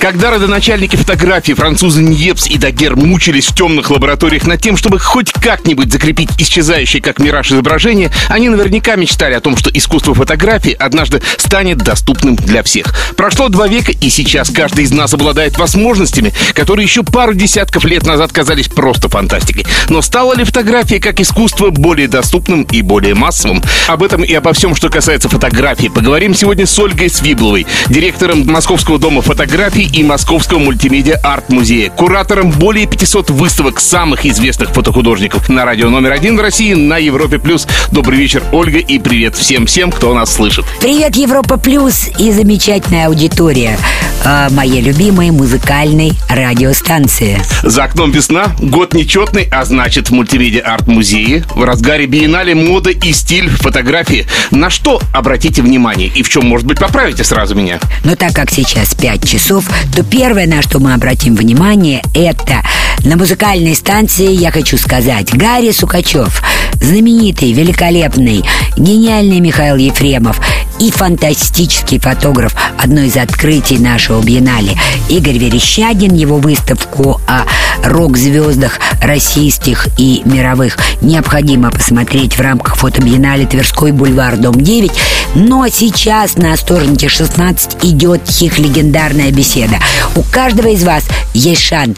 Когда родоначальники фотографии французы Ньепс и Дагер мучились в темных лабораториях над тем, чтобы хоть как-нибудь закрепить исчезающее как мираж изображение, они наверняка мечтали о том, что искусство фотографии однажды станет доступным для всех. Прошло два века, и сейчас каждый из нас обладает возможностями, которые еще пару десятков лет назад казались просто фантастикой. Но стала ли фотография как искусство более доступным и более массовым? Об этом и обо всем, что касается фотографии, поговорим сегодня с Ольгой Свибловой, директором Московского дома фотографий и Московского мультимедиа арт-музея, куратором более 500 выставок самых известных фотохудожников на радио номер один в России на Европе+. плюс. Добрый вечер, Ольга, и привет всем-всем, кто нас слышит. Привет, Европа Плюс и замечательная аудитория э, моей любимой музыкальной радиостанции. За окном весна, год нечетный, а значит в мультимедиа арт-музее в разгаре биеннале мода и стиль фотографии. На что обратите внимание и в чем, может быть, поправите сразу меня? Но так как сейчас 5 часов, то первое, на что мы обратим внимание, это на музыкальной станции, я хочу сказать, Гарри Сукачев, знаменитый, великолепный, гениальный Михаил Ефремов и фантастический фотограф, одно из открытий нашего биеннале, Игорь Верещагин, его выставку о рок-звездах российских и мировых необходимо посмотреть в рамках фотобиеннале Тверской бульвар, дом 9. Но сейчас на Осторожнике 16 идет их легендарная беседа. У каждого из вас есть шанс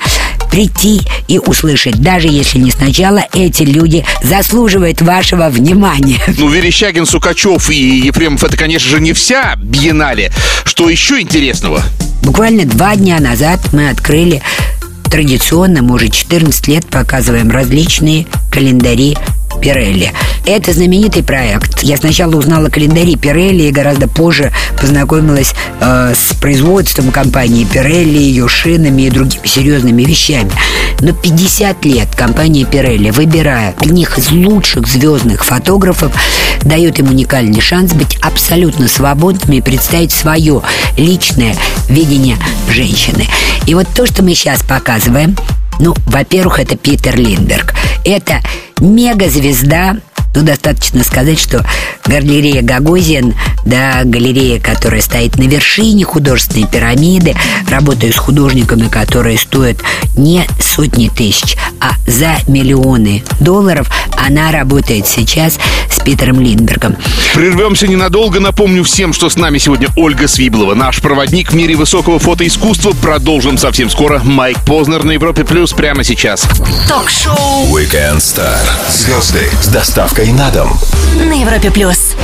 прийти и услышать. Даже если не сначала, эти люди заслуживают вашего внимания. Ну, Верещагин, Сукачев и Ефремов это, конечно же, не вся биеннале. Что еще интересного? Буквально два дня назад мы открыли традиционно, мы уже 14 лет показываем различные календари Пирелли. Это знаменитый проект. Я сначала узнала календари Пирелли и гораздо позже познакомилась э, с производством компании Пирелли, ее шинами и другими серьезными вещами. Но 50 лет компания Пирелли, выбирая одних из лучших звездных фотографов, дает им уникальный шанс быть абсолютно свободными и представить свое личное видение женщины. И вот то, что мы сейчас показываем, ну, во-первых, это Питер Линдберг. Это мегазвезда ну, достаточно сказать, что галерея Гагозин, да, галерея, которая стоит на вершине художественной пирамиды, работаю с художниками, которые стоят не сотни тысяч, а за миллионы долларов, она работает сейчас с Питером Линдбергом. Прервемся ненадолго. Напомню всем, что с нами сегодня Ольга Свиблова, наш проводник в мире высокого фотоискусства. Продолжим совсем скоро. Майк Познер на Европе Плюс прямо сейчас. Ток-шоу Weekend Star. Звезды с доставкой на дом. на Европе плюс.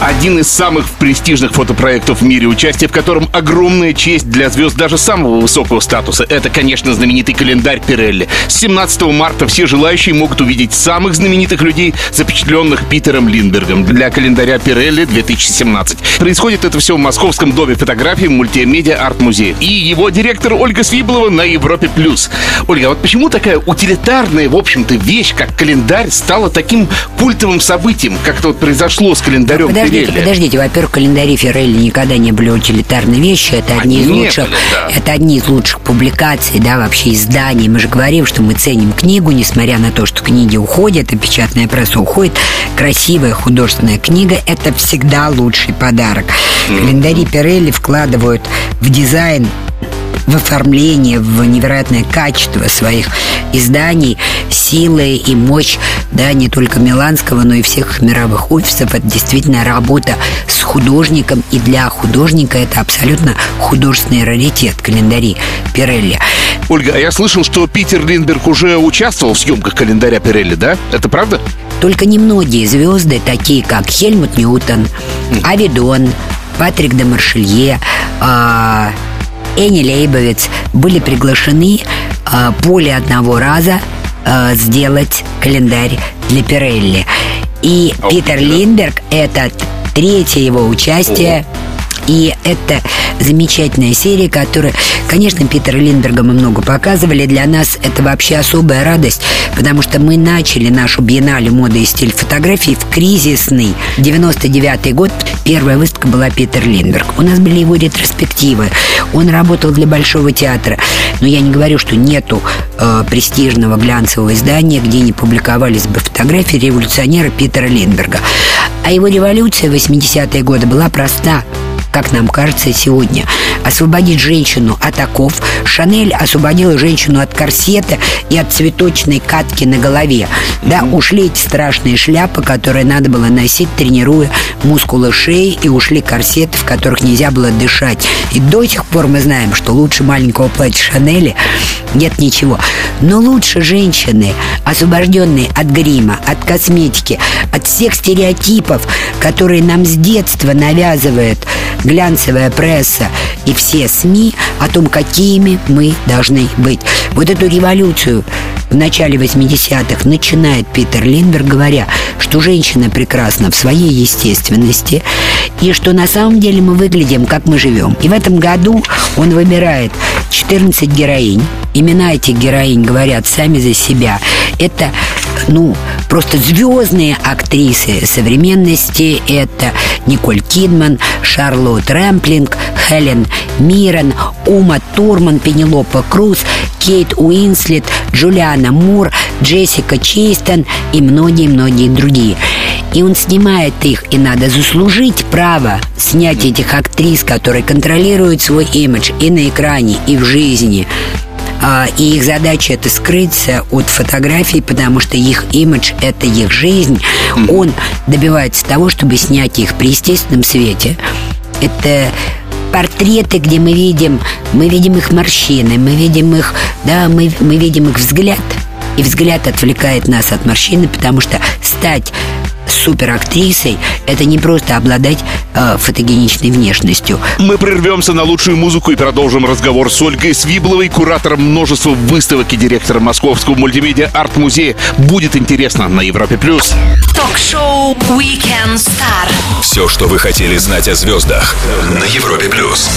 Один из самых престижных фотопроектов в мире, участие в котором огромная честь для звезд даже самого высокого статуса. Это, конечно, знаменитый календарь Пирелли. С 17 марта все желающие могут увидеть самых знаменитых людей, запечатленных Питером Линдбергом для календаря Пирелли 2017. Происходит это все в Московском доме фотографии мультимедиа арт-музея. И его директор Ольга Свиблова на Европе+. плюс. Ольга, а вот почему такая утилитарная, в общем-то, вещь, как календарь, стала таким культовым событием, как это вот произошло с календарем Подождите, Пирелли? подождите. Во-первых, календари Феррелли никогда не были утилитарной вещью. Это одни Они из лучших, были, да. это одни из лучших публикаций, да, вообще изданий. Мы же говорим, что мы ценим книгу, несмотря на то, что книги уходят, и печатная пресса уходит. Красивая художественная книга – это всегда лучший подарок. Календари Пирелли вкладывают в дизайн в оформление, в невероятное качество своих изданий, силы и мощь, да, не только Миланского, но и всех мировых офисов. Это действительно работа с художником, и для художника это абсолютно художественный раритет, календари Пирелли. Ольга, а я слышал, что Питер Линдберг уже участвовал в съемках календаря Пирелли, да? Это правда? Только немногие звезды, такие как Хельмут Ньютон, Авидон, Патрик де Маршелье, а, Энни Лейбовиц были приглашены а, более одного раза а, сделать календарь для Пирелли. И Ух Питер да. Линдберг – это третье его участие. И это замечательная серия, которая, конечно, Питера Линдберга мы много показывали. Для нас это вообще особая радость, потому что мы начали нашу биеннале моды и стиль фотографии в кризисный 99 год. Первая выставка была Питер Линдберг. У нас были его ретроспективы. Он работал для Большого театра. Но я не говорю, что нету э, престижного глянцевого издания, где не публиковались бы фотографии революционера Питера Линдберга. А его революция в 80-е годы была проста как нам кажется сегодня. Освободить женщину от оков. Шанель освободила женщину от корсета и от цветочной катки на голове. Да, ушли эти страшные шляпы, которые надо было носить, тренируя мускулы шеи, и ушли корсеты, в которых нельзя было дышать. И до сих пор мы знаем, что лучше маленького платья Шанели нет ничего. Но лучше женщины, освобожденные от грима, от косметики, от всех стереотипов, которые нам с детства навязывает глянцевая пресса и все СМИ о том, какими мы должны быть. Вот эту революцию в начале 80-х начинает Питер Линдберг, говоря, что женщина прекрасна в своей естественности и что на самом деле мы выглядим, как мы живем. И в этом году он выбирает 14 героинь. Имена этих героинь говорят сами за себя. Это ну, просто звездные актрисы современности. Это Николь Кидман, Шарлотт Рэмплинг, Хелен Миррен, Ума Турман, Пенелопа Круз, Кейт Уинслет, Джулиана Мур, Джессика Чейстон и многие-многие другие. И он снимает их, и надо заслужить право снять этих актрис, которые контролируют свой имидж и на экране, и в жизни. А, и их задача это скрыться от фотографий, потому что их имидж это их жизнь. Он добивается того, чтобы снять их при естественном свете. Это портреты, где мы видим, мы видим их морщины, мы видим их, да, мы, мы видим их взгляд. И взгляд отвлекает нас от морщины, потому что стать суперактрисой это не просто обладать э, фотогеничной внешностью. Мы прервемся на лучшую музыку и продолжим разговор с Ольгой Свибловой, куратором множества выставок и директором Московского мультимедиа арт-музея. Будет интересно на Европе+. плюс. Ток-шоу Weekend Star. Все, что вы хотели знать о звездах на Европе+. плюс.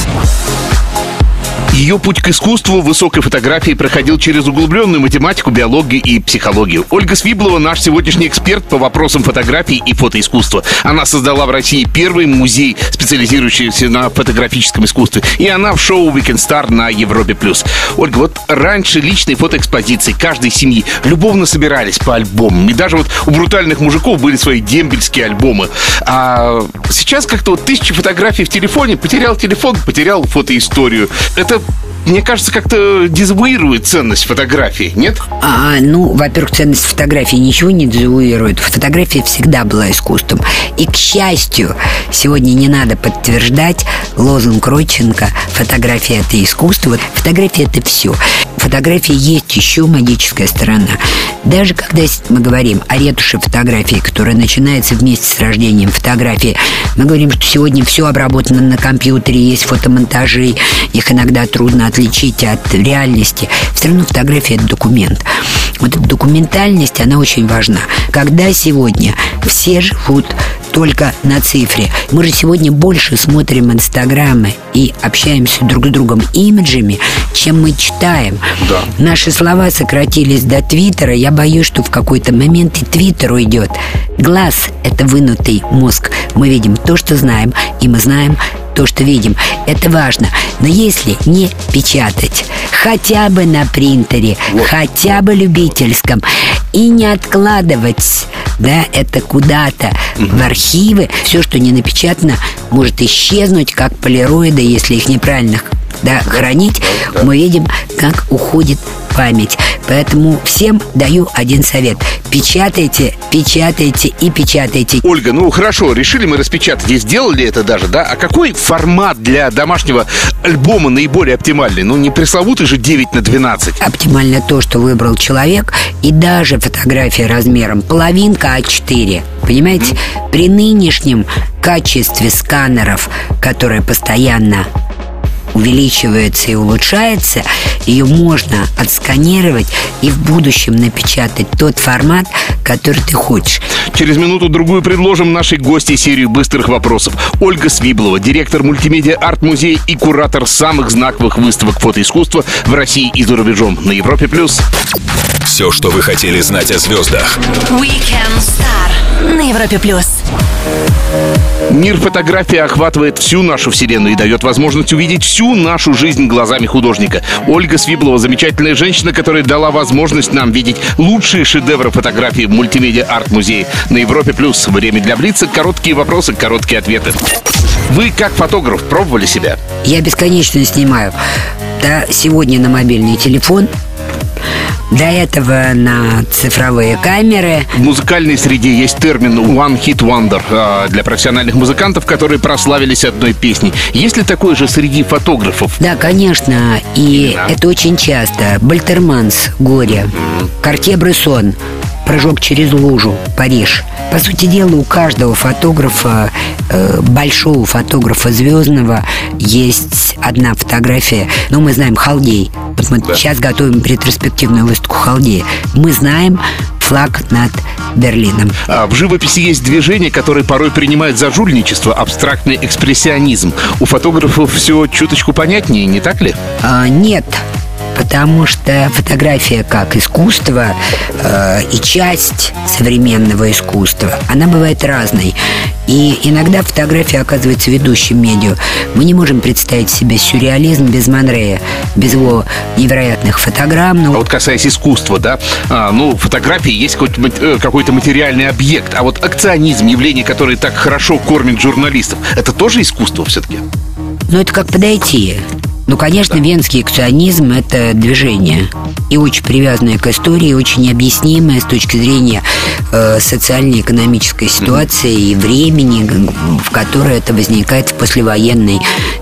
Ее путь к искусству высокой фотографии проходил через углубленную математику, биологию и психологию. Ольга Свиблова наш сегодняшний эксперт по вопросам фотографии и фотоискусства. Она создала в России первый музей, специализирующийся на фотографическом искусстве. И она в шоу Weekend Star на Европе+. плюс. Ольга, вот раньше личные фотоэкспозиции каждой семьи любовно собирались по альбомам. И даже вот у брутальных мужиков были свои дембельские альбомы. А сейчас как-то вот тысячи фотографий в телефоне, потерял телефон, потерял фотоисторию. Это мне кажется, как-то дезавуирует ценность фотографии, нет? А, ну, во-первых, ценность фотографии ничего не дезавуирует. Фотография всегда была искусством. И, к счастью, сегодня не надо подтверждать лозунг Родченко «Фотография – это искусство». Фотография – это все. Фотография есть еще магическая сторона. Даже когда мы говорим о ретуше фотографии, которая начинается вместе с рождением фотографии, мы говорим, что сегодня все обработано на компьютере, есть фотомонтажи, их иногда трудно отличить от реальности. Все равно фотография – это документ. Вот эта документальность, она очень важна. Когда сегодня все живут только на цифре. Мы же сегодня больше смотрим инстаграмы и общаемся друг с другом имиджами, чем мы читаем. Да. Наши слова сократились до твиттера. Я боюсь, что в какой-то момент и твиттер уйдет. Глаз – это вынутый мозг. Мы видим то, что знаем, и мы знаем то, что видим. Это важно. Но если не печатать, хотя бы на принтере, вот. хотя бы любительском, и не откладывать да, это куда-то угу. в архивы, все, что не напечатано, может исчезнуть, как полироиды, если их неправильно да, хранить, да. мы видим, как уходит память. Поэтому всем даю один совет. Печатайте, печатайте и печатайте. Ольга, ну хорошо, решили мы распечатать и сделали это даже, да? А какой формат для домашнего альбома наиболее оптимальный? Ну, не пресловутый же 9 на 12. Оптимально то, что выбрал человек, и даже фотография размером половинка А4. Понимаете? При нынешнем качестве сканеров, которые постоянно увеличивается и улучшается, ее можно отсканировать и в будущем напечатать тот формат, который ты хочешь. Через минуту-другую предложим нашей гости серию быстрых вопросов. Ольга Свиблова, директор мультимедиа арт-музея и куратор самых знаковых выставок фотоискусства в России и за рубежом на Европе+. плюс. Все, что вы хотели знать о звездах. Weekend Star на Европе плюс. Мир фотографии охватывает всю нашу вселенную и дает возможность увидеть всю нашу жизнь глазами художника. Ольга Свиблова – замечательная женщина, которая дала возможность нам видеть лучшие шедевры фотографии в мультимедиа арт-музее на Европе+. плюс. Время для Блица, короткие вопросы, короткие ответы. Вы, как фотограф, пробовали себя? Я бесконечно снимаю. Да, сегодня на мобильный телефон, до этого на цифровые камеры. В музыкальной среде есть термин One Hit Wonder а, для профессиональных музыкантов, которые прославились одной песней. Есть ли такое же среди фотографов? Да, конечно. И это очень часто. Бальтерманс, Горе, Картье-Брессон, Прыжок через лужу, Париж. По сути дела, у каждого фотографа, э, большого фотографа звездного, есть одна фотография. Ну, мы знаем Халдей. Вот мы сейчас готовим ретроспективную выставку Халдея. Мы знаем флаг над Берлином. А в живописи есть движения, которые порой принимают за жульничество, абстрактный экспрессионизм. У фотографов все чуточку понятнее, не так ли? А, нет, потому что фотография как искусство э, и часть современного искусства, она бывает разной. И иногда фотография оказывается ведущим медиа. Мы не можем представить себе сюрреализм без Манрея, без его невероятных фотограмм. Ну... А вот касаясь искусства, да, а, ну, фотографии есть какой-то, э, какой-то материальный объект, а вот акционизм, явление, которое так хорошо кормит журналистов, это тоже искусство все-таки? Ну, это как подойти. Ну, конечно, венский акционизм – это движение. И очень привязанное к истории, очень необъяснимое с точки зрения э, социально-экономической ситуации и времени, в которое это возникает в послевоенной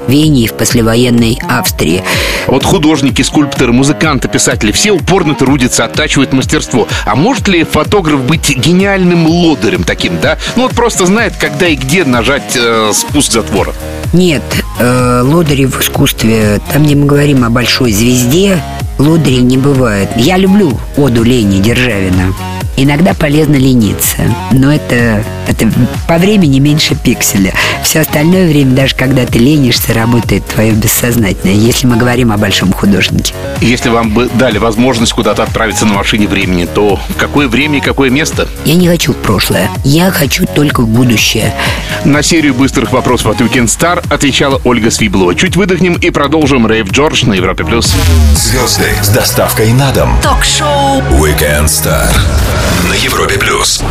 Вене и в послевоенной Австрии. Вот художники, скульпторы, музыканты, писатели – все упорно трудятся, оттачивают мастерство. А может ли фотограф быть гениальным лодырем таким, да? Ну, вот просто знает, когда и где нажать э, спуск затвора. Нет, э, лодыри в искусстве, там, где мы говорим о большой звезде, лодырей не бывает. Я люблю оду Лени Державина. Иногда полезно лениться, но это, это по времени меньше пикселя. Все остальное время, даже когда ты ленишься, работает твое бессознательное, если мы говорим о большом художнике. Если вам бы дали возможность куда-то отправиться на машине времени, то какое время и какое место? Я не хочу в прошлое. Я хочу только в будущее. На серию быстрых вопросов от Weekend Star отвечала Ольга Свиблова. Чуть выдохнем и продолжим Рейв Джордж на Европе+. плюс. Звезды с доставкой на дом. Ток-шоу Weekend Star на Европе плюс.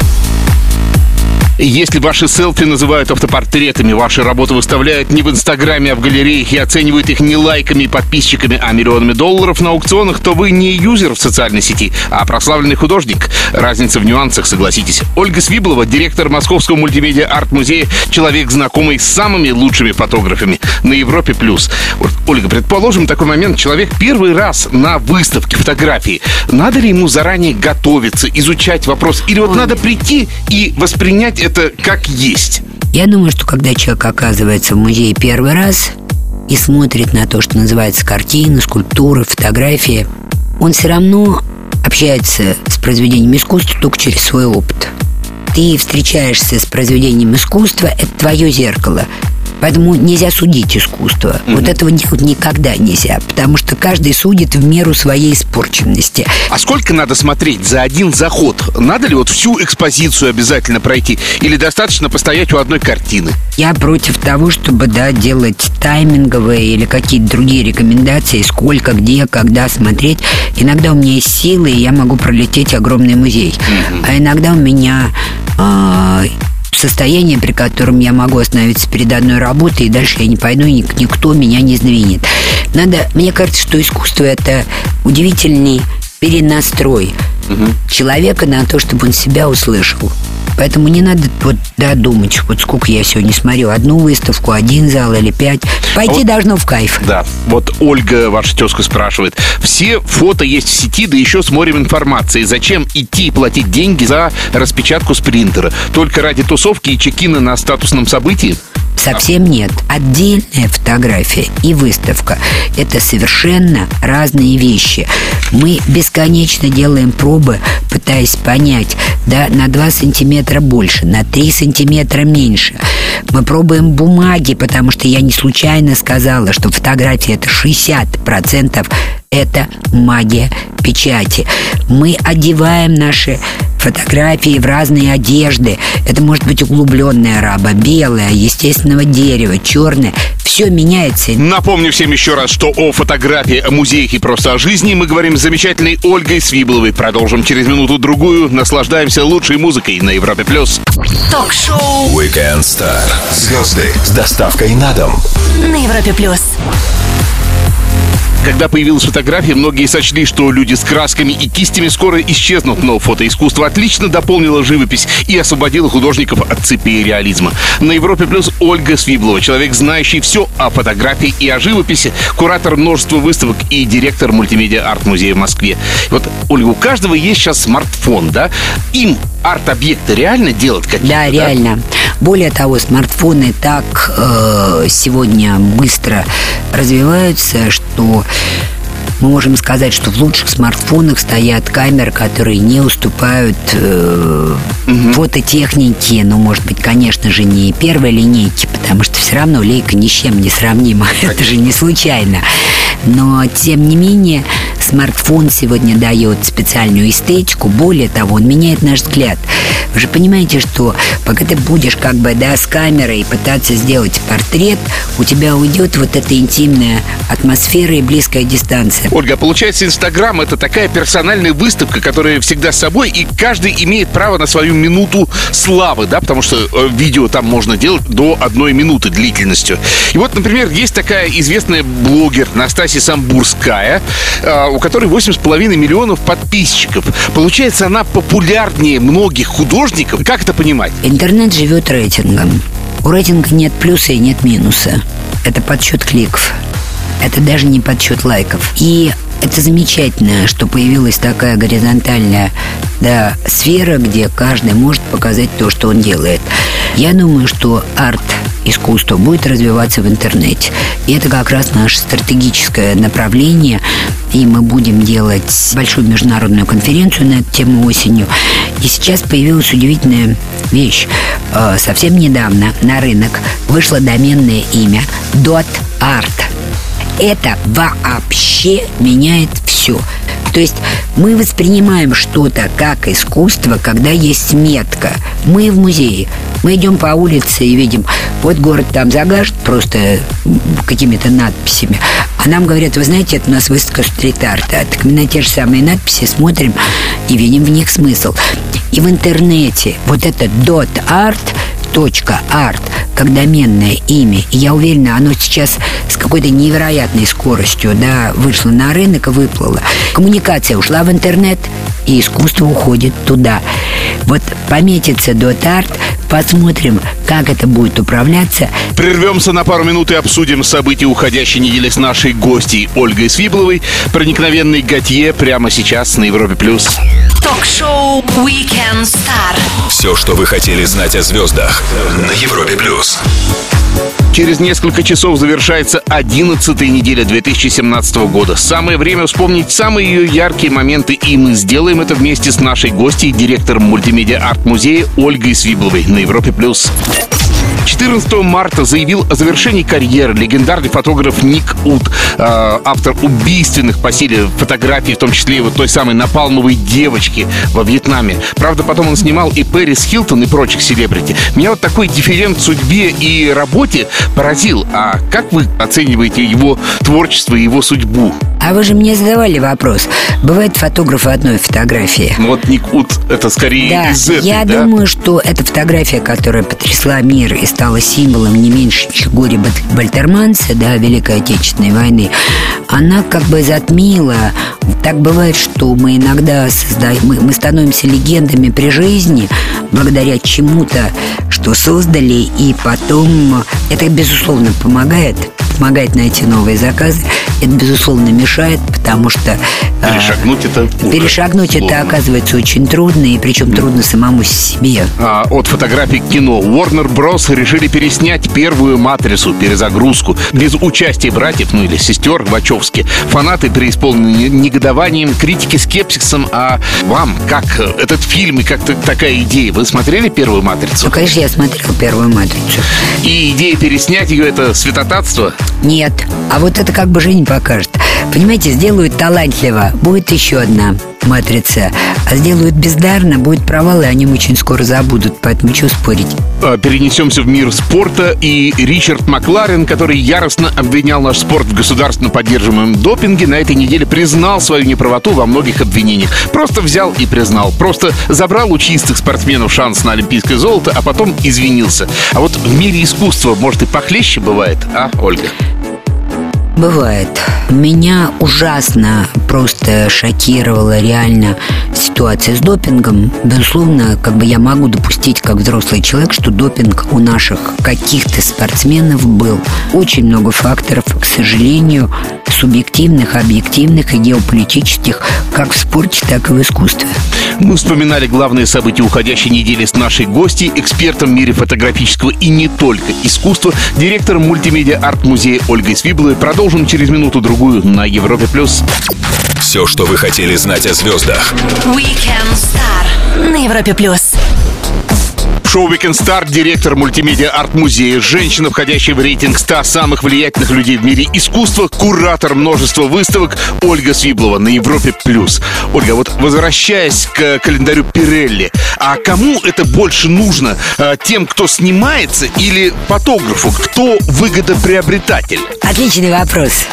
Если ваши селфи называют автопортретами, ваши работы выставляют не в Инстаграме, а в галереях и оценивают их не лайками и подписчиками, а миллионами долларов на аукционах, то вы не юзер в социальной сети, а прославленный художник. Разница в нюансах, согласитесь. Ольга Свиблова, директор Московского мультимедиа арт-музея, человек, знакомый с самыми лучшими фотографами на Европе+. плюс. Ольга, предположим, такой момент. Человек первый раз на выставке фотографии. Надо ли ему заранее готовиться, изучать вопрос? Или вот надо прийти и воспринять это как есть? Я думаю, что когда человек оказывается в музее первый раз и смотрит на то, что называется картины, скульптуры, фотографии, он все равно общается с произведением искусства только через свой опыт. Ты встречаешься с произведением искусства, это твое зеркало. Поэтому нельзя судить искусство. Mm-hmm. Вот этого делать никогда нельзя, потому что каждый судит в меру своей испорченности. А сколько надо смотреть за один заход? Надо ли вот всю экспозицию обязательно пройти? Или достаточно постоять у одной картины? Я против того, чтобы, да, делать тайминговые или какие-то другие рекомендации, сколько, где, когда смотреть. Иногда у меня есть силы, и я могу пролететь огромный музей. Mm-hmm. А иногда у меня э, состояние, при котором я могу остановиться перед одной работой, и дальше я не пойду, и никто меня не сдвинет. Надо, мне кажется, что искусство это удивительный перенастрой угу. человека на то, чтобы он себя услышал. Поэтому не надо вот да, думать, вот сколько я сегодня смотрю, одну выставку, один зал или пять. Пойти вот, должно в кайф. Да, вот Ольга, ваша тезка, спрашивает. Все фото есть в сети, да еще с морем информации. Зачем идти платить деньги за распечатку с принтера? Только ради тусовки и чекина на статусном событии? Совсем нет. Отдельная фотография и выставка – это совершенно разные вещи. Мы бесконечно делаем пробы, пытаясь понять, да, на 2 сантиметра больше, на 3 сантиметра меньше. Мы пробуем бумаги, потому что я не случайно сказала, что фотография это 60% это магия печати. Мы одеваем наши фотографии в разные одежды. Это может быть углубленная раба, белая, естественного дерева, черная. Все меняется. Напомню всем еще раз, что о фотографии, о музеях и просто о жизни мы говорим с замечательной Ольгой Свибловой. Продолжим через минуту-другую. Наслаждаемся лучшей музыкой на Европе+. плюс. Ток-шоу Weekend Star. Звезды с доставкой на дом. на Европе плюс. Когда появилась фотография, многие сочли, что люди с красками и кистями скоро исчезнут, но фотоискусство отлично дополнило живопись и освободило художников от цепи реализма. На Европе плюс Ольга Свиблова, человек, знающий все о фотографии и о живописи, куратор множества выставок и директор мультимедиа арт-музея в Москве. Вот, Ольга, у каждого есть сейчас смартфон, да? Им арт-объекты реально делать какие-то? Да, реально. Более того, смартфоны так э, сегодня быстро развиваются, что мы можем сказать, что в лучших смартфонах стоят камеры, которые не уступают э, фототехнике, ну, может быть, конечно же, не первой линейки, потому что все равно лейка ни с чем не сравнима. Это же не случайно. Но, тем не менее, смартфон сегодня дает специальную эстетику. Более того, он меняет наш взгляд. Вы же понимаете, что пока ты будешь как бы, да, с камерой пытаться сделать портрет, у тебя уйдет вот эта интимная атмосфера и близкая дистанция. Ольга, а получается, Инстаграм это такая персональная выставка, которая всегда с собой, и каждый имеет право на свою минуту славы, да, потому что э, видео там можно делать до одной минуты длительностью. И вот, например, есть такая известная блогер Настасья Самбурская, э, у которой 8,5 миллионов подписчиков. Получается, она популярнее многих художников. Как это понимать? Интернет живет рейтингом. У рейтинга нет плюса и нет минуса. Это подсчет кликов. Это даже не подсчет лайков. И это замечательно, что появилась такая горизонтальная да, сфера, где каждый может показать то, что он делает. Я думаю, что арт искусство будет развиваться в интернете. И это как раз наше стратегическое направление. И мы будем делать большую международную конференцию на эту тему осенью. И сейчас появилась удивительная вещь. Э, Совсем недавно на рынок вышло доменное имя .art. Это вообще меняет все. То есть мы воспринимаем что-то как искусство, когда есть метка. Мы в музее. Мы идем по улице и видим, вот город там загажен просто какими-то надписями. А нам говорят, вы знаете, это у нас выставка стрит-арта. Так мы на те же самые надписи смотрим и видим в них смысл. И в интернете вот это dot art как доменное имя. И я уверена, оно сейчас с какой-то невероятной скоростью да, вышло на рынок и выплыло. Коммуникация ушла в интернет, и искусство уходит туда. Вот пометится .art, посмотрим, как это будет управляться. Прервемся на пару минут и обсудим события уходящей недели с нашей гостьей Ольгой Свибловой. Проникновенный Готье прямо сейчас на Европе+. плюс. Ток-шоу Weekend Star. Все, что вы хотели знать о звездах на Европе плюс. Через несколько часов завершается 11 неделя 2017 года. Самое время вспомнить самые ее яркие моменты, и мы сделаем это вместе с нашей гостьей, директором мультимедиа арт-музея Ольгой Свибловой на Европе+. плюс. 14 марта заявил о завершении карьеры легендарный фотограф Ник Ут, э, автор убийственных по силе фотографий, в том числе и вот той самой напалмовой девочки во Вьетнаме. Правда, потом он снимал и Пэрис Хилтон, и прочих селебрити. Меня вот такой дифферент судьбе и работе поразил. А как вы оцениваете его творчество и его судьбу? А вы же мне задавали вопрос. Бывают фотографы одной фотографии. Ну вот Ник Ут это скорее Да, из этой, я да? думаю, что эта фотография, которая потрясла мир и стала символом не меньше Чигори Бальтерманса, да, Великой Отечественной войны, она как бы затмила. Так бывает, что мы иногда создаем, мы, мы становимся легендами при жизни благодаря чему-то, что создали, и потом это, безусловно, помогает. Помогает найти новые заказы. Это, безусловно, мешает, потому что... а, Перешагнуть это уже Перешагнуть это сложно. оказывается очень трудно, и причем трудно самому себе. А, от фотографий к кино. Warner Bros. решили переснять первую «Матрицу», перезагрузку. Без участия братьев, ну или сестер Вачовски. Фанаты преисполнены негодованием, критики скепсисом. А вам как э, этот фильм и как такая идея? Вы смотрели первую «Матрицу»? Ну, конечно, я смотрел первую «Матрицу». И идея переснять ее — это святотатство? Нет. А вот это как бы Женя покажет. Понимаете, сделают талантливо, будет еще одна матрица. А сделают бездарно, будет провал, и о нем очень скоро забудут. Поэтому что спорить? А, Перенесемся в мир спорта и Ричард Макларен, который яростно обвинял наш спорт в государственно поддерживаемом допинге, на этой неделе признал свою неправоту во многих обвинениях. Просто взял и признал. Просто забрал у чистых спортсменов шанс на олимпийское золото, а потом извинился. А вот в мире искусства, может, и похлеще бывает, а, Ольга? Бывает. Меня ужасно просто шокировала реально ситуация с допингом. Безусловно, как бы я могу допустить, как взрослый человек, что допинг у наших каких-то спортсменов был. Очень много факторов, к сожалению, субъективных, объективных и геополитических, как в спорте, так и в искусстве. Мы вспоминали главные события уходящей недели с нашей гостьей, экспертом в мире фотографического и не только искусства, директором мультимедиа арт-музея Ольгой Свибловой. Продолжим через минуту-другую на Европе+. плюс. Все, что вы хотели знать о звездах. Weekend Star на Европе плюс. Шоу Weekend Star, директор мультимедиа арт-музея, женщина, входящая в рейтинг 100 самых влиятельных людей в мире искусства, куратор множества выставок Ольга Свиблова на Европе+. плюс. Ольга, вот возвращаясь к календарю Пирелли, а кому это больше нужно? А, Тем, кто снимается или фотографу? Кто выгодоприобретатель? Отличный вопрос.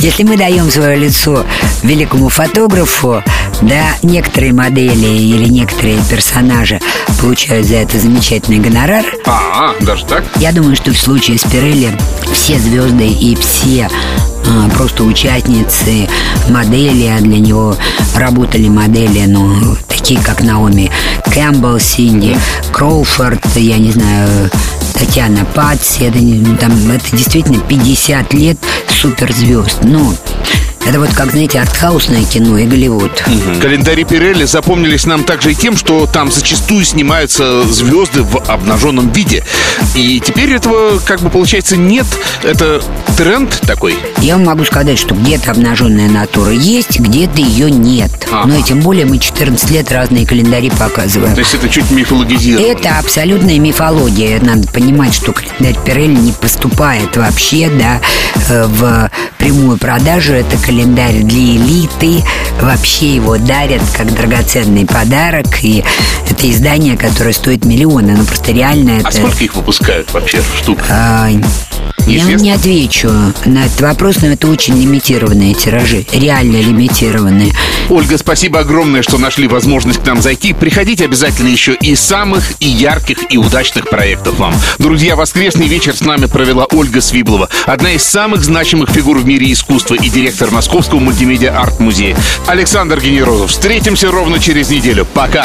Если мы даем свое лицо великому фотографу, да, некоторые модели или некоторые персонажи получают за это замечательный гонорар, А, даже так? я думаю, что в случае с Пирелли все звезды и все а, просто участницы модели, а для него работали модели, ну, такие как Наоми Кэмпбелл, Синди Кроуфорд, я не знаю, Татьяна не- ну, там, это действительно 50 лет суперзвезд. Ну, это вот как, знаете, артхаусное кино и Голливуд. Календари Пирелли запомнились нам также и тем, что там зачастую снимаются звезды в обнаженном виде. И теперь этого, как бы, получается, нет. Это тренд такой. Я вам могу сказать, что где-то обнаженная натура есть, где-то ее нет. Ага. Ну и тем более мы 14 лет разные календари показываем. То есть это чуть мифологизировано. Это абсолютная мифология. Надо понимать, что календарь Пирелли не поступает вообще, да, э, в прямую продажу. Это календарь для элиты. Вообще его дарят как драгоценный подарок. И это издание, которое стоит миллионы. Ну, просто реально А это... сколько их выпускают вообще штук? А, я вам не отвечу на этот вопрос, но это очень лимитированные тиражи. Реально лимитированные. Ольга, спасибо огромное, что нашли возможность к нам зайти. Приходите обязательно еще и самых, и ярких, и удачных проектов вам. Друзья, воскресный вечер с нами провела Ольга Свиблова, одна из самых значимых фигур в мире искусства и директор Московского мультимедиа арт-музея. Александр Генерозов. Встретимся ровно через неделю. Пока.